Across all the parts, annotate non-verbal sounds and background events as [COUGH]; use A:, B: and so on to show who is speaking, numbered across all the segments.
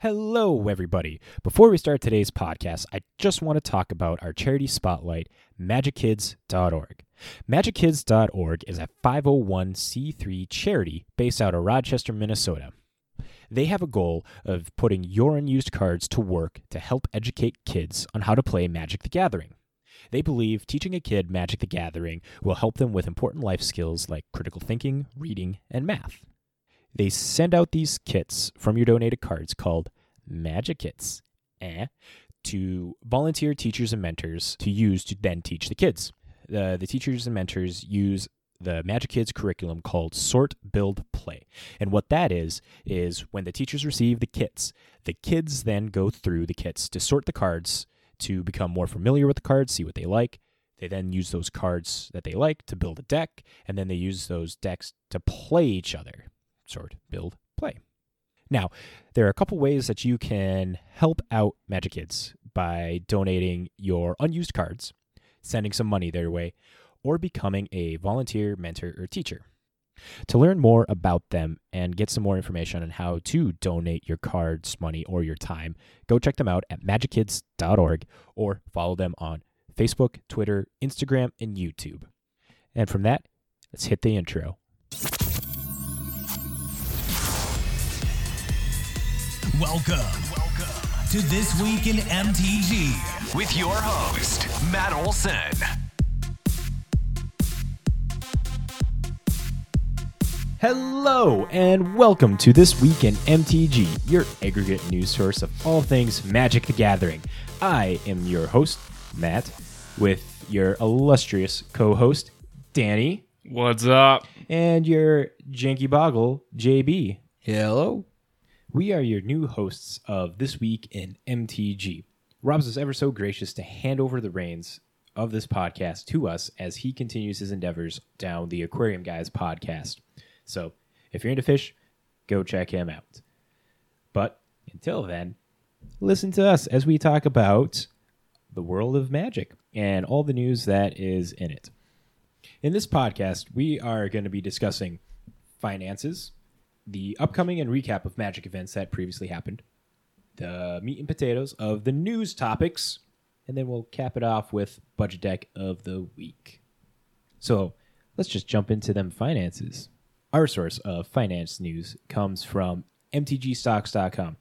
A: Hello, everybody. Before we start today's podcast, I just want to talk about our charity spotlight, MagicKids.org. MagicKids.org is a 501c3 charity based out of Rochester, Minnesota. They have a goal of putting your unused cards to work to help educate kids on how to play Magic the Gathering. They believe teaching a kid Magic the Gathering will help them with important life skills like critical thinking, reading, and math. They send out these kits from your donated cards called Magic Kits eh, to volunteer teachers and mentors to use to then teach the kids. The, the teachers and mentors use the Magic Kids curriculum called Sort, Build, Play. And what that is, is when the teachers receive the kits, the kids then go through the kits to sort the cards to become more familiar with the cards, see what they like. They then use those cards that they like to build a deck, and then they use those decks to play each other sort, build, play. Now, there are a couple ways that you can help out Magic Kids by donating your unused cards, sending some money their way, or becoming a volunteer, mentor, or teacher. To learn more about them and get some more information on how to donate your cards, money, or your time, go check them out at magickids.org or follow them on Facebook, Twitter, Instagram, and YouTube. And from that, let's hit the intro.
B: Welcome, welcome to This Week in MTG with your host, Matt Olson.
A: Hello, and welcome to This Week in MTG, your aggregate news source of all things Magic the Gathering. I am your host, Matt, with your illustrious co host, Danny,
C: What's up?
A: and your janky boggle, JB.
D: Hello.
A: We are your new hosts of This Week in MTG. Robs is ever so gracious to hand over the reins of this podcast to us as he continues his endeavors down the Aquarium Guys podcast. So if you're into fish, go check him out. But until then, listen to us as we talk about the world of magic and all the news that is in it. In this podcast, we are going to be discussing finances, the upcoming and recap of magic events that previously happened, the meat and potatoes of the news topics, and then we'll cap it off with budget deck of the week. So let's just jump into them finances. Our source of finance news comes from MTGstocks.com.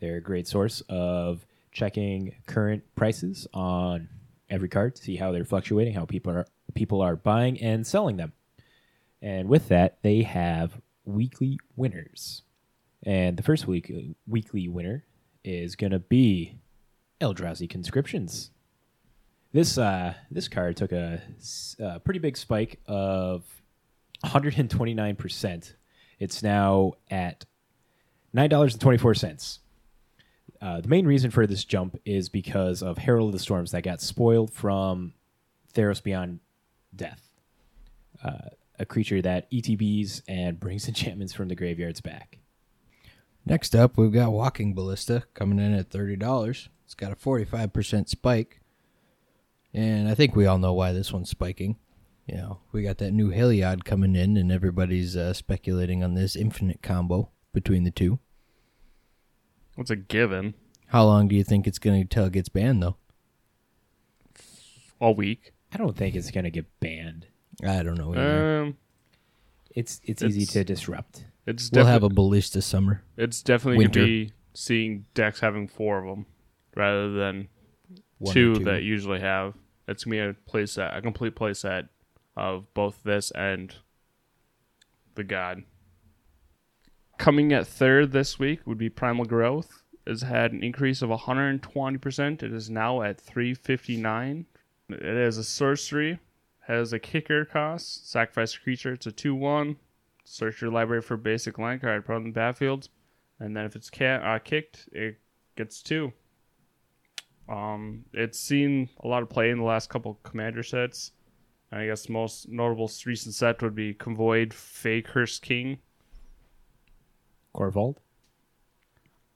A: They're a great source of checking current prices on every card, see how they're fluctuating, how people are people are buying and selling them. And with that, they have weekly winners. And the first week weekly winner is to be Eldrazi Conscriptions. This uh, this card took a pretty big spike of 129%. It's now at $9.24. Uh, the main reason for this jump is because of Herald of the Storms that got spoiled from Theros Beyond Death, uh, a creature that ETBs and brings [LAUGHS] enchantments from the graveyards back.
D: Next up, we've got Walking Ballista coming in at thirty dollars. It's got a forty-five percent spike, and I think we all know why this one's spiking. You know, we got that new Heliod coming in, and everybody's uh, speculating on this infinite combo between the two.
C: What's a given?
D: How long do you think it's going to till it gets banned, though?
C: All week.
A: I don't think it's going to get banned.
D: I don't know. Either.
C: Um,
A: It's it's easy
C: It's-
A: to disrupt.
C: it's
D: we'll
C: defi-
D: have a bullish this summer.
C: It's definitely
D: winter.
C: gonna be seeing decks having four of them rather than
D: One or
C: two,
D: two.
C: that usually have. It's gonna be a playset, a complete playset of both this and the God. Coming at third this week would be Primal Growth. Has had an increase of 120%. It is now at 359. It is a sorcery. Has a kicker cost. Sacrifice a creature. It's a 2 1. Search your library for basic land card. Put it on the battlefield. And then if it's ca- uh, kicked, it gets 2. Um, it's seen a lot of play in the last couple commander sets. And I guess most notable recent set would be Convoyed Fakehurst King.
A: Korvold.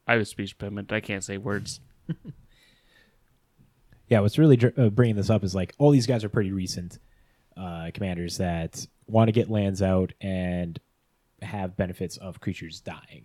C: I have a speech impediment. I can't say words. [LAUGHS]
A: Yeah, what's really dr- uh, bringing this up is like all these guys are pretty recent uh, commanders that want to get lands out and have benefits of creatures dying.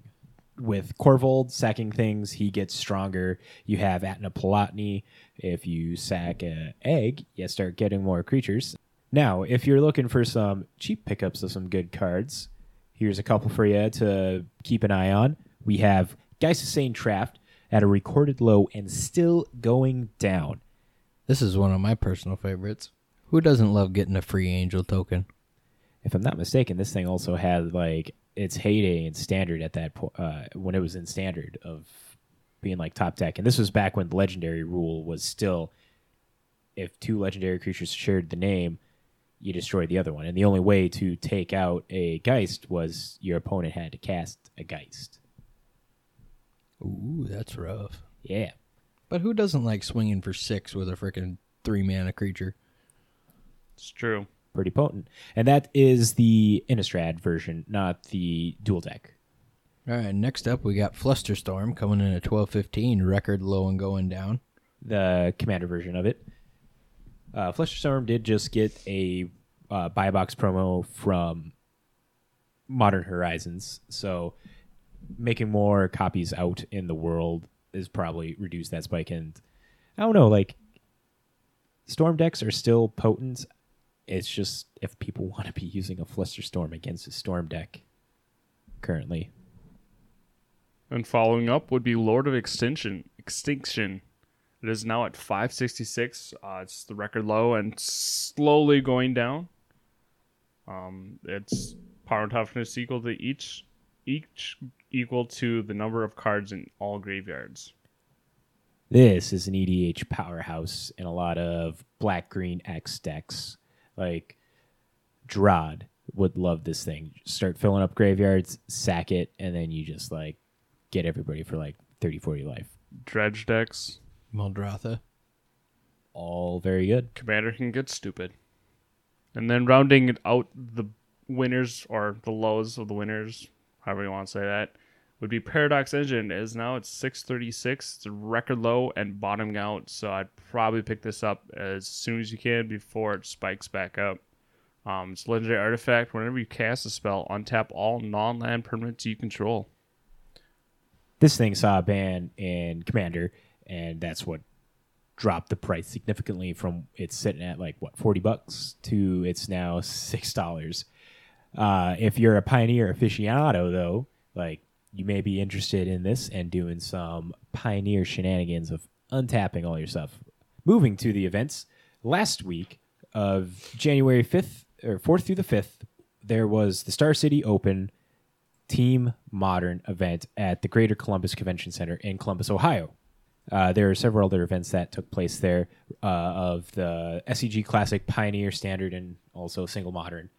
A: with Korvold sacking things, he gets stronger. You have Atla Palani. If you sack a egg, you start getting more creatures. Now, if you're looking for some cheap pickups of some good cards, here's a couple for you to keep an eye on. We have Geist Saint Traft at a recorded low and still going down.
D: This is one of my personal favorites. Who doesn't love getting a free angel token?
A: If I'm not mistaken, this thing also had like its heyday in standard at that point uh, when it was in standard of being like top deck, and this was back when the legendary rule was still if two legendary creatures shared the name, you destroyed the other one, and the only way to take out a Geist was your opponent had to cast a Geist.
D: Ooh, that's rough.
A: Yeah,
D: But who doesn't like swinging for six with a freaking three mana creature?
C: It's true.
A: pretty potent, and that is the Innistrad version, not the dual deck.
D: All right, next up we got Flusterstorm coming in at twelve fifteen, record low and going down.
A: the commander version of it. Uh, Flusterstorm did just get a uh, buy box promo from Modern Horizons, so making more copies out in the world is probably reduced that spike. And I don't know, like storm decks are still potent. It's just if people want to be using a Flusterstorm against a storm deck currently.
C: And following up would be Lord of Extinction. Extinction. It is now at 566. Uh, it's the record low and slowly going down. Um, its power and toughness equal to each, each equal to the number of cards in all graveyards.
A: This is an EDH powerhouse in a lot of black green X decks. Like Drod would love this thing. Start filling up graveyards, sack it, and then you just like get everybody for like 30, 40 life.
C: Dredge decks.
D: Muldrotha.
A: All very good.
C: Commander can get stupid. And then rounding out the winners or the lows of the winners, however you want to say that, would be Paradox Engine. Is now it's 636. It's a record low and bottoming out. So I'd probably pick this up as soon as you can before it spikes back up. Um, it's legendary artifact. Whenever you cast a spell, untap all non land permanents you control.
A: This thing saw a ban in Commander, and that's what dropped the price significantly from it's sitting at like what 40 bucks to it's now [LAUGHS] six dollars. Uh, if you're a pioneer aficionado, though, like you may be interested in this and doing some pioneer shenanigans of untapping all your stuff. Moving to the events, last week of January 5th or 4th through the 5th, there was the Star City Open Team Modern event at the Greater Columbus Convention Center in Columbus, Ohio. Uh, there are several other events that took place there uh, of the SEG Classic, Pioneer Standard, and also Single Modern.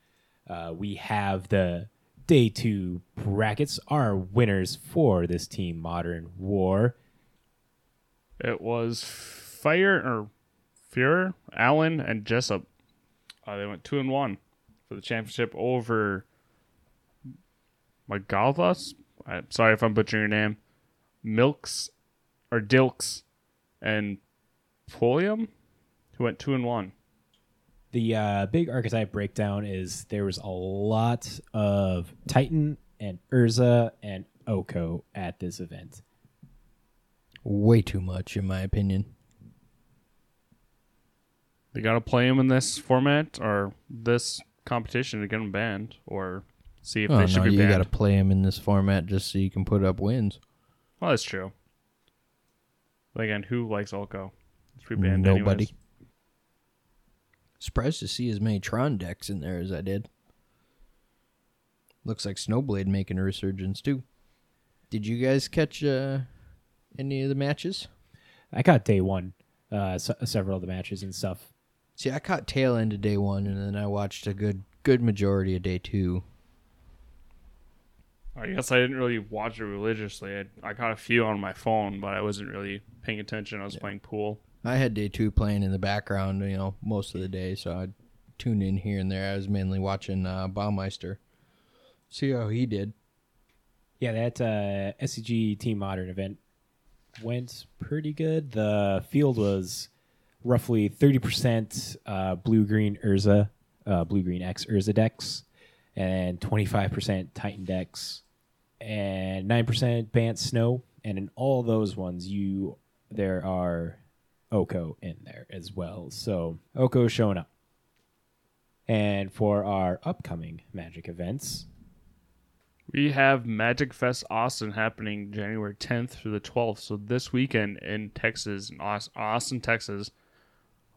A: Uh, we have the day two brackets. Our winners for this Team Modern War.
C: It was Fire or Fuhrer, Allen, and Jessup. Uh, they went two and one for the championship over Magalthas. I'm sorry if I'm butchering your name. Milks or Dilks and Polium, who went two and one.
A: The uh, big archetype breakdown is there was a lot of Titan and Urza and Oko at this event.
D: Way too much, in my opinion.
C: They got to play him in this format or this competition to get him banned or see if
D: Oh
C: they should
D: no,
C: be
D: you
C: banned.
D: You got to play him in this format just so you can put up wins.
C: Well, that's true. But again, who likes Oko? It's pretty banned
D: Nobody.
C: anyways.
D: Surprised to see as many Tron decks in there as I did. Looks like Snowblade making a resurgence too. Did you guys catch uh, any of the matches?
A: I got day one, uh, se- several of the matches and stuff.
D: See, I caught tail end of day one, and then I watched a good good majority of day two.
C: I guess I didn't really watch it religiously. I, I caught a few on my phone, but I wasn't really paying attention. I was playing pool.
D: I had day two playing in the background, you know, most of the day, so I'd tune in here and there. I was mainly watching uh, Baumeister, see how he did.
A: Yeah, that uh, SCG Team Modern event went pretty good. The field was roughly 30% uh, blue green Urza, uh, blue green X Urza decks, and 25% Titan decks. and nine percent Bant Snow, and in all those ones, you there are Oko in there as well. So Oko showing up. And for our upcoming Magic events,
C: We have Magic Fest Austin happening January 10th through the 12th. So this weekend in Texas, in Austin, Texas,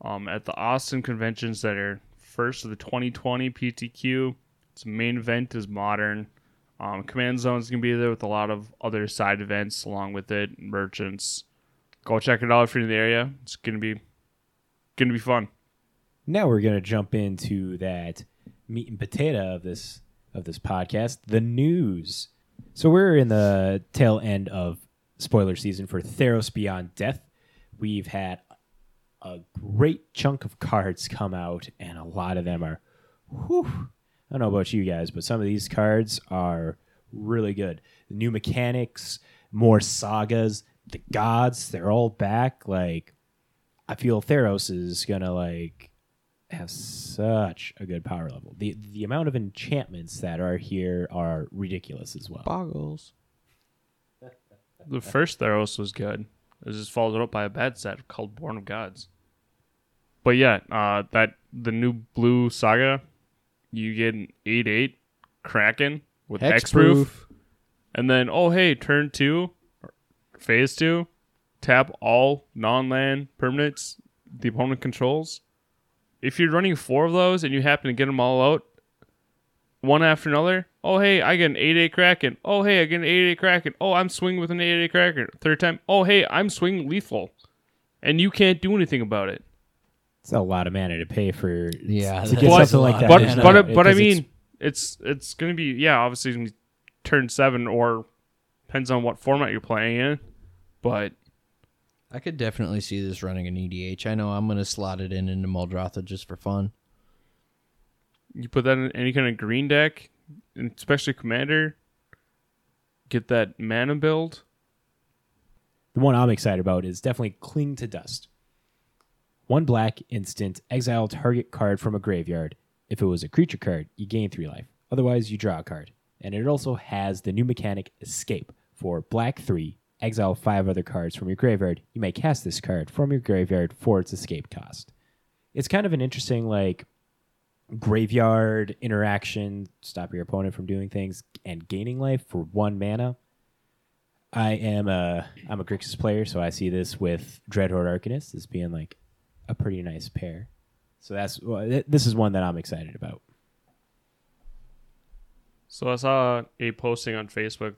C: um, at the Austin Convention Center, first of the 2020 PTQ. Its main event is modern. Um, Command Zone is gonna be there with a lot of other side events along with it, merchants. Go check it out if you're in the area. It's gonna be gonna be fun.
A: now we're gonna jump into that meat and potato of this of this podcast, the news. So we're in the tail end of spoiler season for Theros Beyond Death. We've had a great chunk of cards come out, and a lot of them are, whew, I don't know about you guys, but some of these cards are really good. New mechanics, more sagas, the gods, they're all back. Like, I feel Theros is gonna like have such a good power level. The the amount of enchantments that are here are ridiculous as well.
D: Boggles. [LAUGHS]
C: The first Theros was good. It was just followed up by a bad set called Born of Gods. But yeah, uh, that the new blue saga, you get an eight eight Kraken with Hexproof, and then oh hey, turn two, phase two, tap all non land permanents the opponent controls. If you're running four of those and you happen to get them all out, one after another. Oh hey, I get an eight eight Kraken. Oh hey, I get an eight eight Kraken. Oh, I'm swinging with an eight eight Kraken. Third time. Oh hey, I'm swinging lethal, and you can't do anything about it.
A: It's a lot of mana to pay for
D: Yeah,
A: to get
D: that's
A: something like that.
C: But
A: It's
C: but
A: not- uh,
C: but I
A: because it's-
C: mean, it's it's gonna be yeah. Obviously, it's gonna be turn seven or depends on what format you're playing in. But
D: I could definitely see this running an EDH. I know I'm gonna slot it in into Muldrotha just for fun.
C: you put that in any kind of green deck, and especially commander. Get that mana build.
A: The one I'm excited about is definitely Cling to Dust. One black instant, exile target card from a graveyard. If it was a creature card, you gain three life. Otherwise, you draw a card. And it also has the new mechanic Escape. For black three, exile five other cards from your graveyard. You may cast this card from your graveyard for its escape cost. It's kind of an interesting, like, graveyard interaction. Stop your opponent from doing things and gaining life for one mana. I am a I'm a Grixis player, so I see this with Dreadhorde Arcanist as being like a pretty nice pair. So that's well, th- this is one that I'm excited about.
C: So I saw a posting on Facebook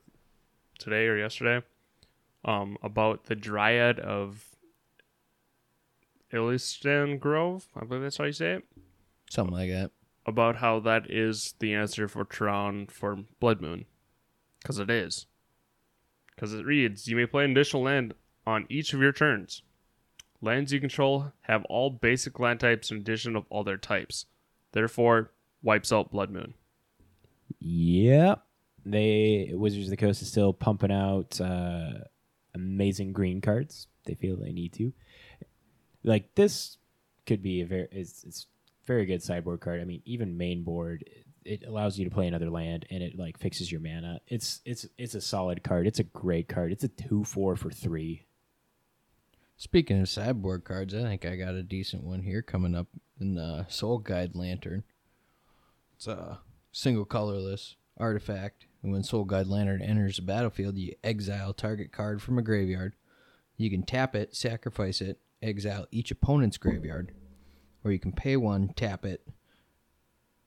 C: today or yesterday um, about the Dryad of Ilysian Grove. I believe that's how you say it.
D: Something like that.
C: About how that is the answer for Tron for Blood Moon. Because it is. Because it reads You may play an additional land on each of your turns. Lands you control have all basic land types in addition of all their types. Therefore, wipes out Blood Moon.
A: Yep. They Wizards of the Coast is still pumping out uh, amazing green cards. They feel they need to. Like this could be a very it's, it's very good sideboard card. I mean, even main board, it, allows you to play another land and it like fixes your mana. It's it's it's a solid card. It's a great card. It's a two four for three.
D: Speaking of sideboard cards, I think I got a decent one here coming up in the Soul Guide Lantern. It's a single colorless artifact, and when Soul Guide Lantern enters the battlefield, you exile target card from a graveyard. You can tap it, sacrifice it, exile each opponent's graveyard, or you can pay one, tap it,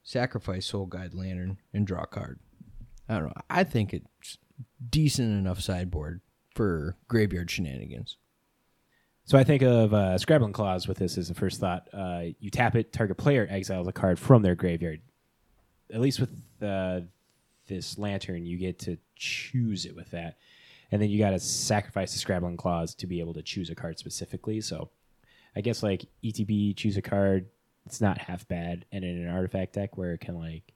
D: sacrifice Soul Guide Lantern, and draw a card. I don't know. I think it's decent enough sideboard for graveyard shenanigans.
A: So I think of uh, Scrabbling Claws with this as the first thought. Uh, you tap it, target player exiles a card from their graveyard. At least with uh, this lantern, you get to choose it with that, and then you got to sacrifice the Scrabbling Claws to be able to choose a card specifically. So I guess like ETB, choose a card. It's not half bad, and in an artifact deck where it can like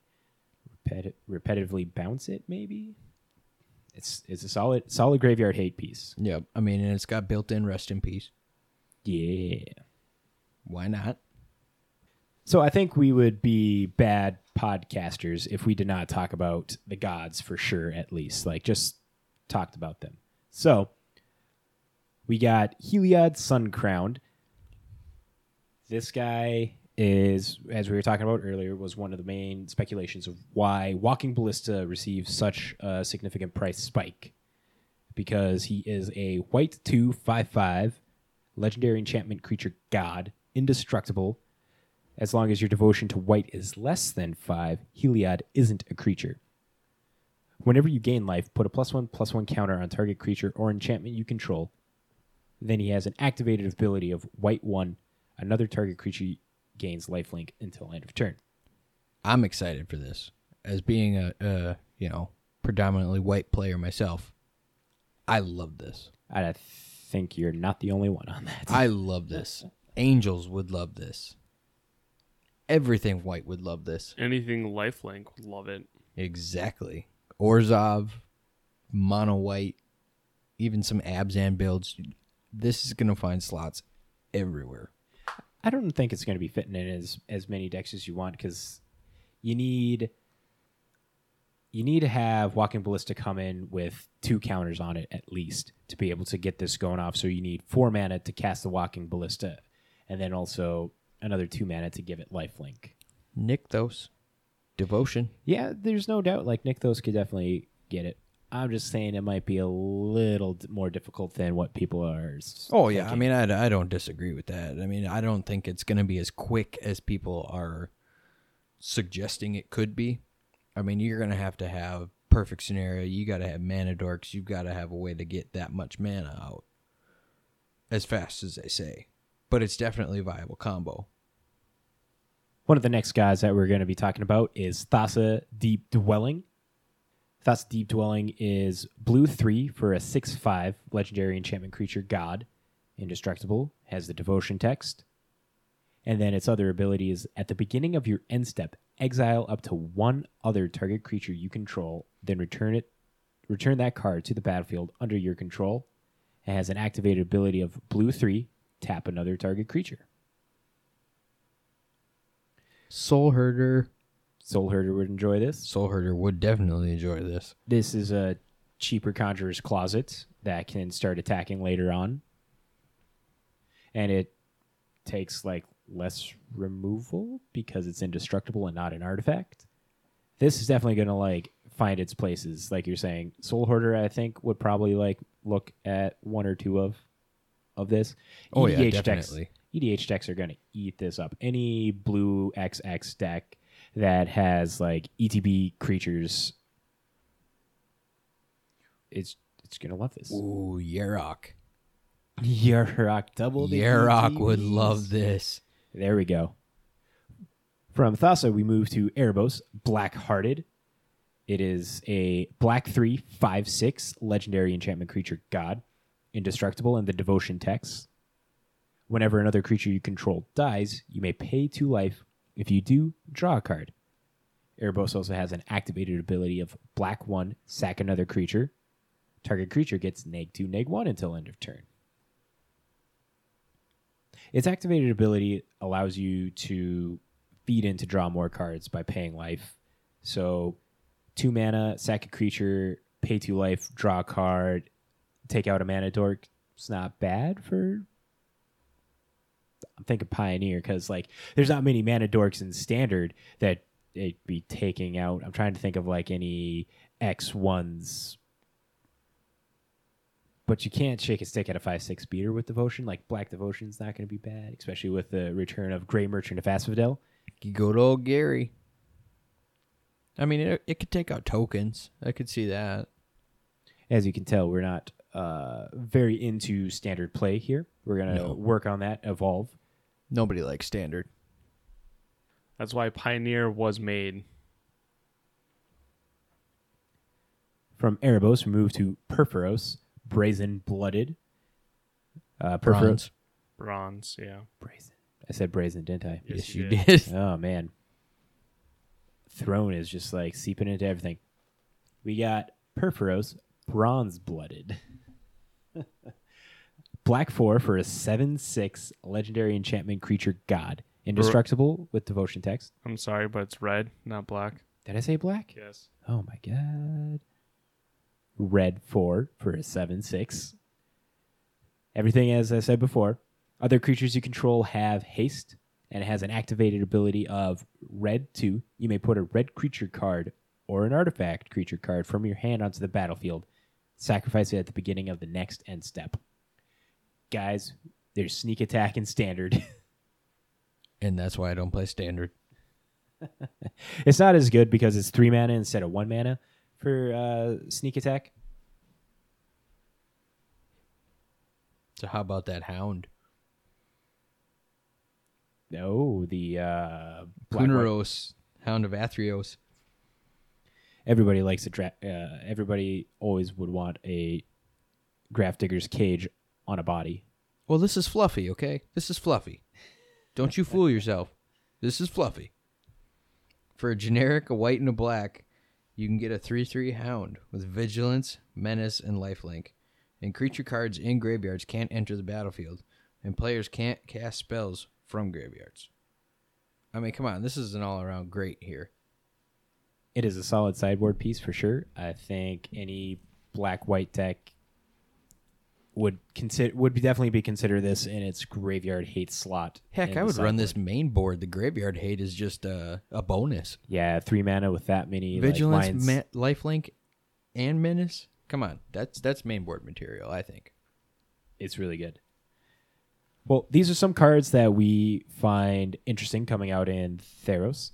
A: repeti- repetitively bounce it, maybe it's it's a solid solid graveyard hate piece.
D: Yep. I mean, and it's got built in rest in peace.
A: Yeah.
D: Why not?
A: So I think we would be bad podcasters if we did not talk about the gods for sure, at least. Like just talked about them. So we got Heliod Sun Crowned. This guy is, as we were talking about earlier, was one of the main speculations of why Walking Ballista received such a significant price spike. Because he is a white 2 5 5 legendary enchantment creature god, indestructible. As long as your devotion to white is less than 5, Heliod isn't a creature. Whenever you gain life, put a plus 1 plus 1 counter on target creature or enchantment you control. Then he has an activated ability of white 1 Another target creature gains lifelink until end of turn.
D: I'm excited for this. As being a, a you know predominantly white player myself, I love this.
A: I think you're not the only one on that.
D: I love this. Angels would love this. Everything white would love this.
C: Anything lifelink would love it.
D: Exactly. Orzhov, mono white, even some Abzan builds. This is going to find slots everywhere.
A: I don't think it's going to be fitting in as as many decks as you want because you need you need to have Walking Ballista come in with two counters on it at least to be able to get this going off. So you need four mana to cast the Walking Ballista, and then also another two mana to give it lifelink.
D: Nykthos, devotion.
A: Yeah, there's no doubt. Like Nykthos could definitely get it. I'm just saying it might be a little d- more difficult than what people are. s-
D: Oh yeah, I
A: thinking.
D: mean I, I don't disagree with that. I mean I don't think it's going to be as quick as people are suggesting it could be. I mean you're going to have to have perfect scenario. You got to have mana dorks. You've got to have a way to get that much mana out as fast as they say. But it's definitely a viable combo.
A: One of the next guys that we're going to be talking about is Thassa Deep Dwelling. Thassa Deep Dwelling is blue 3 for a 6 5 legendary enchantment creature god. Indestructible, has the devotion text. And then its other ability is at the beginning of your end step, exile up to one other target creature you control, then return it return that card to the battlefield under your control. It has an activated ability of blue 3, tap another target creature.
D: Soul Herder,
A: Soul Herder would enjoy this.
D: Soul Herder would definitely enjoy this.
A: This is a cheaper Conjurer's Closet that can start attacking later on. And it takes like less removal because it's indestructible and not an artifact. This is definitely going to like find its places like you're saying. Soul Herder I think would probably like look at one or two of of this.
D: Oh, yeah,
A: decks
D: definitely.
A: EDH decks are going to eat this up. Any blue XX deck that has like ETB creatures, it's it's going to love this.
D: Ooh, Yarok. [LAUGHS]
A: Yarok double. the
D: Yarok would love this.
A: There we go. From Thassa, we move to Erebos, Black Hearted. It is a black 3, 5, 6 legendary enchantment creature god, indestructible in the devotion text. Whenever another creature you control dies, you may pay two life. If you do, draw a card. Erebos also has an activated ability of black 1, sack another creature. Target creature gets neg 2, neg 1 until end of turn. Its activated ability allows you to feed in to draw more cards by paying life. So, two mana, sack a creature, pay two life, draw a card, take out a mana dork. It's not bad for. I'm thinking Pioneer because like there's not many mana dorks in Standard that it'd be taking out. I'm trying to think of like any X ones but you can't shake a stick at a five six beater with devotion. Like black devotion's not going to be bad, especially with the return of Gray Merchant of Asphodel.
D: To old Gary. I mean, it, it could take out tokens. I could see that.
A: As you can tell, we're not uh, very into standard play here. We're going to
D: No.
A: work on that, evolve.
D: Nobody likes standard.
C: That's why Pioneer was made.
A: From Erebos, we move to Purphoros, Brazen Blooded. Uh, Purphoros.
D: Bronze.
C: Bronze, yeah.
A: Brazen. I said brazen, didn't I?
C: Yes,
D: you
C: you
D: did.
C: did. [LAUGHS]
A: Oh man. Throne is just like seeping into everything. We got Purphoros, bronze blooded. [LAUGHS] Black four for a seven six legendary enchantment creature god. Indestructible with devotion text.
C: I'm sorry, but it's red, not black.
A: Did I say black?
C: Yes.
A: Oh my god. Red four for a seven six. Everything as I said before. Other creatures you control have haste, and it has an activated ability of red two. You may put a red creature card or an artifact creature card from your hand onto the battlefield. Sacrifice it at the beginning of the next end step. Guys, there's sneak attack and standard. [LAUGHS]
D: And that's why I don't play standard. [LAUGHS]
A: it's not as good because it's three mana instead of one mana for uh, sneak attack.
D: So how about that hound?
A: No, the uh, black
D: Hound of Athreos.
A: everybody likes a dra- uh, everybody always would want a Grafdigger's cage on a body.
D: Well, this is fluffy, okay? This is fluffy. Don't you fool yourself. This is fluffy. For a generic, a white and a black, you can get a 3 3 hound with vigilance, menace, and lifelink. And creature cards in graveyards can't enter the battlefield, and players can't cast spells from graveyards. I mean, come on, this is an all around great here.
A: It is a solid sideboard piece for sure. I think any black white deck would consider would be definitely be consider this in its graveyard hate slot.
D: Heck, I would run this main board. The graveyard hate is just a, a bonus.
A: Yeah, three mana with that many like,
D: Vigilance,
A: lines.
D: ma- lifelink, and menace. Come on, that's that's main board material. I think.
A: it's really good. Well, these are some cards that we find interesting coming out in Theros.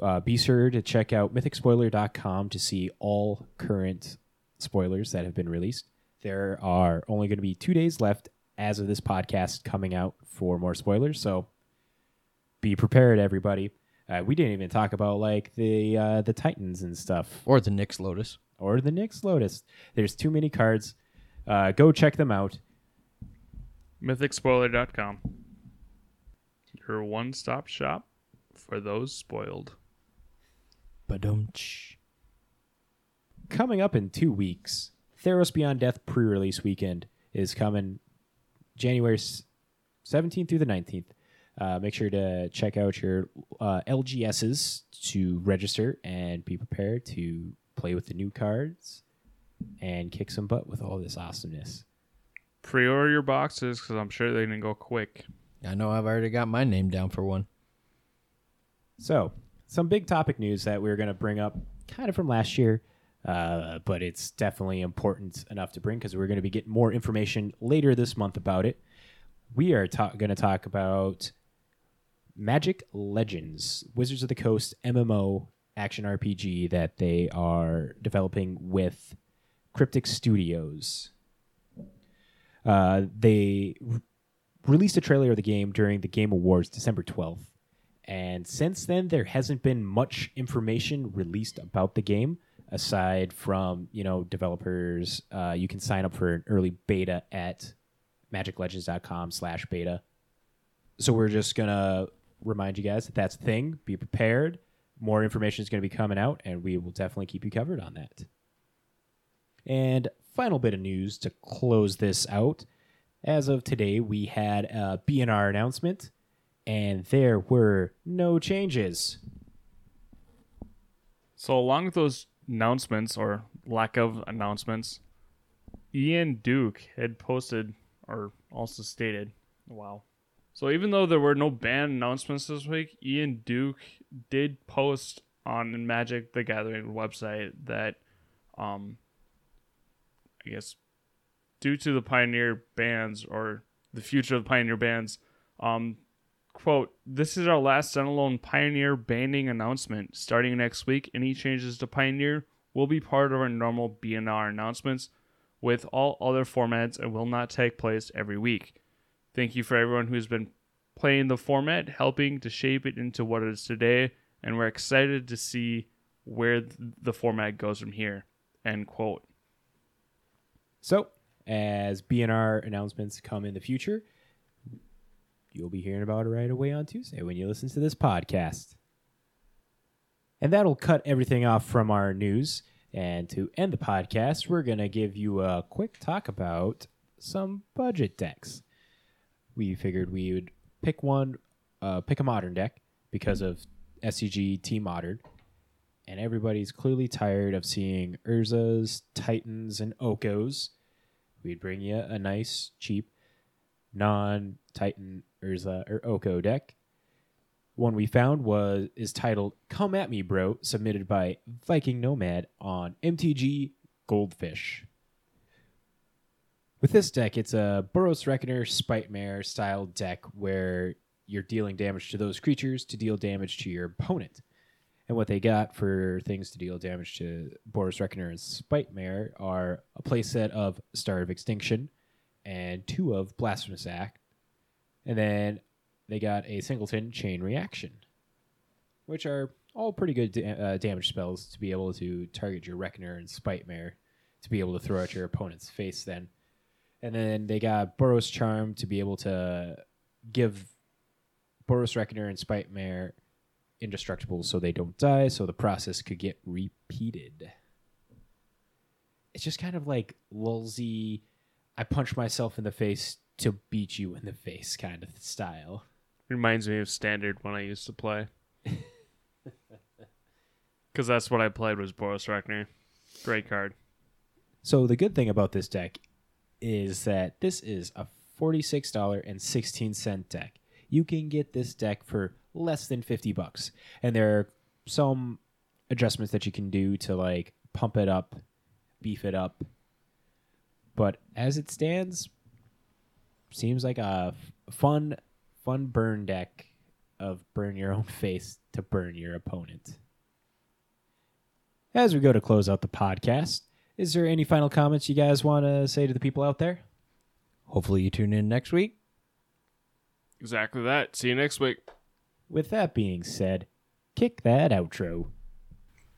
A: Uh, be sure to check out mythicspoiler.com to see all current spoilers that have been released. There are only going to be two days left as of this podcast coming out for more spoilers, so be prepared, everybody. Uh, we didn't even talk about like the uh, the Titans and stuff
D: Or the Nyx Lotus.
A: or the Nyx Lotus. There's too many cards. Uh, go check them out.
C: MythicSpoiler.com. Your one stop shop for those spoiled.
D: Badumch.
A: coming up in two weeks, Theros Beyond Death pre-release weekend is coming January 17th through the 19th. Uh, make sure to check out your uh, LGSs to register and be prepared to play with the new cards and kick some butt with all this awesomeness.
C: Pre order your boxes because I'm sure they're going to go quick.
D: I know I've already got my name down for one.
A: So, some big topic news that we are going to bring up kind of from last year, uh, but it's definitely important enough to bring because we're going to be getting more information later this month about it. We are ta- going to talk about Magic Legends, Wizards of the Coast MMO action RPG that they are developing with Cryptic Studios. Uh, they r- released a trailer of the game during the Game Awards December 12th. And since then, there hasn't been much information released about the game aside from, you know, developers. Uh, you can sign up for an early beta at magiclegends.com slash beta. So we're just to remind you guys that that's a thing. Be prepared. More information is going to be coming out, and we will definitely keep you covered on that. And final bit of news to close this out. As of today, we had a BNR announcement, and there were no changes.
C: So, along with those announcements or lack of announcements, Ian Duke had posted or also stated, wow. So, even though there were no band announcements this week, Ian Duke did post on Magic the Gathering website that, um, I guess, due to the Pioneer bands or the future of Pioneer bands, um, quote, this is our last standalone Pioneer banding announcement. Starting next week, any changes to Pioneer will be part of our normal BNR announcements with all other formats and will not take place every week. Thank you for everyone who's been playing the format, helping to shape it into what it is today, and we're excited to see where the format goes from here. End quote.
A: So, as BNR announcements come in the future, you'll be hearing about it right away on Tuesday when you listen to this podcast. And that'll cut everything off from our news. And to end the podcast, we're going to give you a quick talk about some budget decks. We figured we would pick one uh, pick a modern deck because of SCG Team Modern, and everybody's clearly tired of seeing Urzas, Titans, and Okos. We'd bring you a nice, cheap, non-Titan Urza or Oko deck. One we found was is titled "Come at Me, Bro," submitted by Viking Nomad on MTG Goldfish. With this deck, it's a Boros Reckoner Spitemare style deck where you're dealing damage to those creatures to deal damage to your opponent. And what they got for things to deal damage to Boros Reckoner and Spitemare are a playset of Star of Extinction and two of Blasphemous Act. And then they got a Singleton Chain Reaction, which are all pretty good da- uh, damage spells to be able to target your Reckoner and Spitemare to be able to throw at your opponent's face then. And then they got Boros Charm to be able to give Boros Reckoner and Spitemare indestructible so they don't die, so the process could get repeated. It's just kind of like lulzy, I punch myself in the face to beat you in the face kind of style.
C: Reminds me of standard when I used to play. [LAUGHS] Because that's what I played was Boros Reckoner. Great card.
A: So the good thing about this deck is that this is a $46.16 deck. You can get this deck for less than 50 bucks. And there are some adjustments that you can do to like pump it up, beef it up. But as it stands, seems like a fun fun burn deck of burn your own [LAUGHS] face to burn your opponent. As we go to close out the podcast, is there any final comments you guys want to say to the people out there?
D: Hopefully you tune in next week.
C: Exactly that. See you next week.
A: With that being said, kick that outro.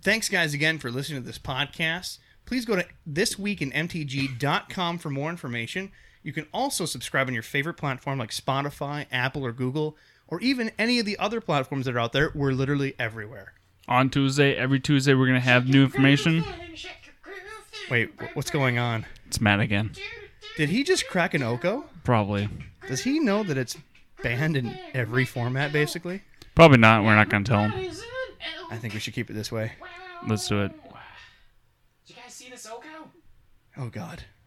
E: Thanks, guys, again for listening to this podcast. Please go to thisweekinmtg.com for more information. You can also subscribe on your favorite platform like Spotify, Apple, or Google, or even any of the other platforms that are out there. We're literally everywhere.
F: On Tuesday, every Tuesday, we're going to have new information.
E: Wait, what's going on?
F: It's Matt again.
E: Did he just crack an Oko?
F: Probably.
E: Does he know that it's banned in every format, basically?
F: Probably not. We're not going to tell him.
E: I think we should keep it this way.
F: Let's do it.
A: Did you guys see this Oko?
E: Oh, God.